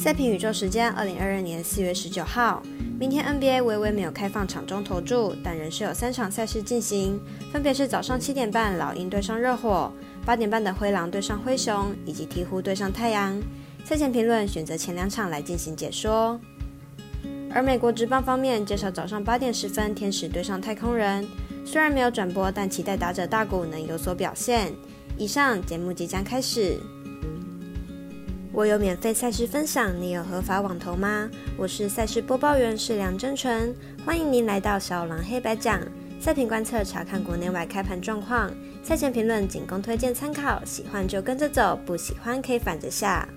赛评宇宙时间，二零二二年四月十九号，明天 NBA 微微没有开放场中投注，但仍是有三场赛事进行，分别是早上七点半老鹰对上热火，八点半的灰狼对上灰熊，以及鹈鹕对上太阳。赛前评论选择前两场来进行解说。而美国职棒方面，介绍早上八点十分天使对上太空人，虽然没有转播，但期待打者大谷能有所表现。以上节目即将开始。我有免费赛事分享，你有合法网投吗？我是赛事播报员是梁真纯，欢迎您来到小狼黑白讲赛评观测，查看国内外开盘状况，赛前评论仅供推荐参考，喜欢就跟着走，不喜欢可以反着下。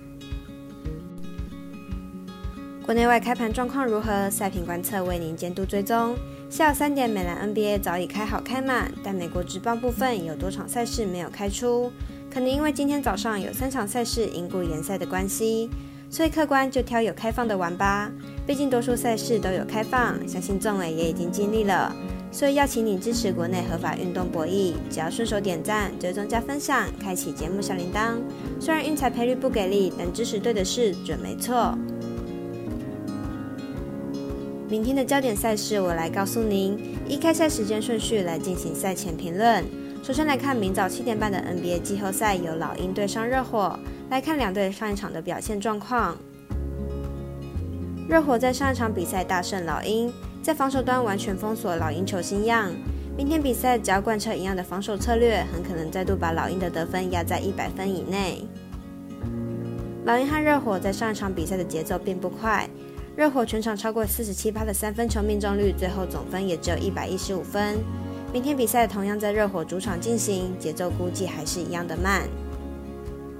国内外开盘状况如何？赛评观测为您监督追踪。下午三点，美兰 NBA 早已开好开满，但美国职棒部分有多场赛事没有开出。可能因为今天早上有三场赛事因故延赛的关系，所以客官就挑有开放的玩吧。毕竟多数赛事都有开放，相信众委也已经尽力了，所以要请你支持国内合法运动博弈。只要顺手点赞、追踪加分享、开启节目小铃铛。虽然运彩赔率不给力，但支持对的事准没错。明天的焦点赛事我来告诉您，依开赛时间顺序来进行赛前评论。首先来看明早七点半的 NBA 季后赛，由老鹰对上热火。来看两队上一场的表现状况。热火在上一场比赛大胜老鹰，在防守端完全封锁老鹰球星样。明天比赛只要贯彻一样的防守策略，很可能再度把老鹰的得分压在一百分以内。老鹰和热火在上一场比赛的节奏并不快，热火全场超过四十七趴的三分球命中率，最后总分也只有一百一十五分。明天比赛同样在热火主场进行，节奏估计还是一样的慢。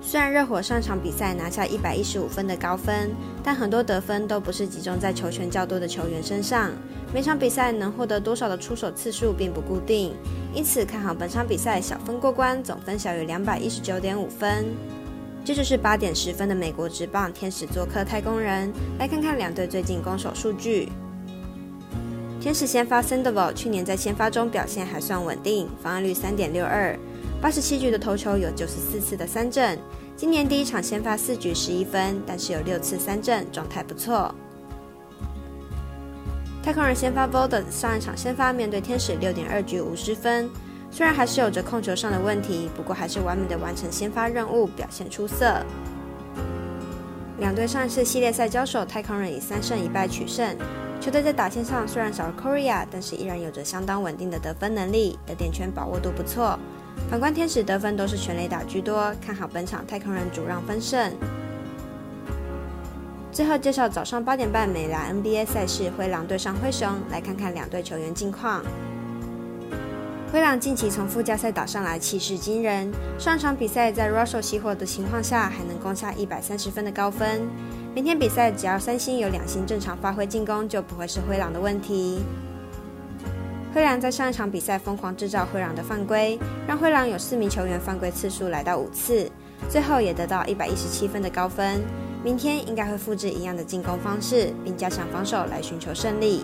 虽然热火上场比赛拿下一百一十五分的高分，但很多得分都不是集中在球权较多的球员身上。每场比赛能获得多少的出手次数并不固定，因此看好本场比赛小分过关，总分小于两百一十九点五分。这就是八点十分的美国职棒天使做客太空人，来看看两队最近攻守数据。天使先发 Sandoval 去年在先发中表现还算稳定，防御率三点六二，八十七局的投球有九十四次的三振。今年第一场先发四局十一分，但是有六次三振，状态不错。太空人先发 v o l d e 上一场先发面对天使六点二局五十分，虽然还是有着控球上的问题，不过还是完美的完成先发任务，表现出色。两队上一次系列赛交手，太空人以三胜一败取胜。球队在打线上虽然少了 Korea，但是依然有着相当稳定的得分能力，得点圈把握度不错。反观天使得分都是全垒打居多，看好本场太空人主让分胜。最后介绍早上八点半美兰 NBA 赛事，灰狼对上灰熊，来看看两队球员近况。灰狼近期从附加赛打上来，气势惊人。上场比赛在 Russell 熄火的情况下，还能攻下一百三十分的高分。明天比赛只要三星有两星正常发挥进攻，就不会是灰狼的问题。灰狼在上一场比赛疯狂制造灰狼的犯规，让灰狼有四名球员犯规次数来到五次，最后也得到一百一十七分的高分。明天应该会复制一样的进攻方式，并加强防守来寻求胜利。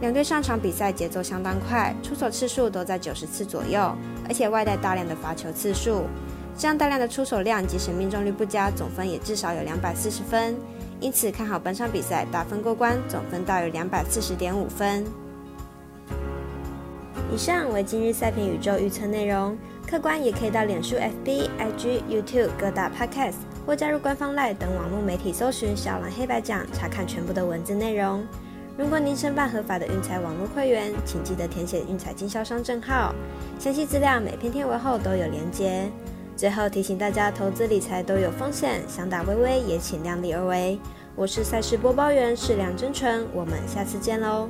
两队上场比赛节奏相当快，出手次数都在九十次左右，而且外带大量的罚球次数。这样大量的出手量，即使命中率不佳，总分也至少有两百四十分。因此看好本场比赛打分过关，总分大于两百四十点五分。以上为今日赛评宇宙预测内容，客官也可以到脸书、FB、IG、YouTube 各大 Podcast 或加入官方 Line 等网络媒体搜寻“小狼黑白讲”，查看全部的文字内容。如果您申办合法的运彩网络会员，请记得填写运彩经销商证号，详细资料每篇贴文后都有连接。最后提醒大家，投资理财都有风险，想打微微也请量力而为。我是赛事播报员，是梁真诚，我们下次见喽。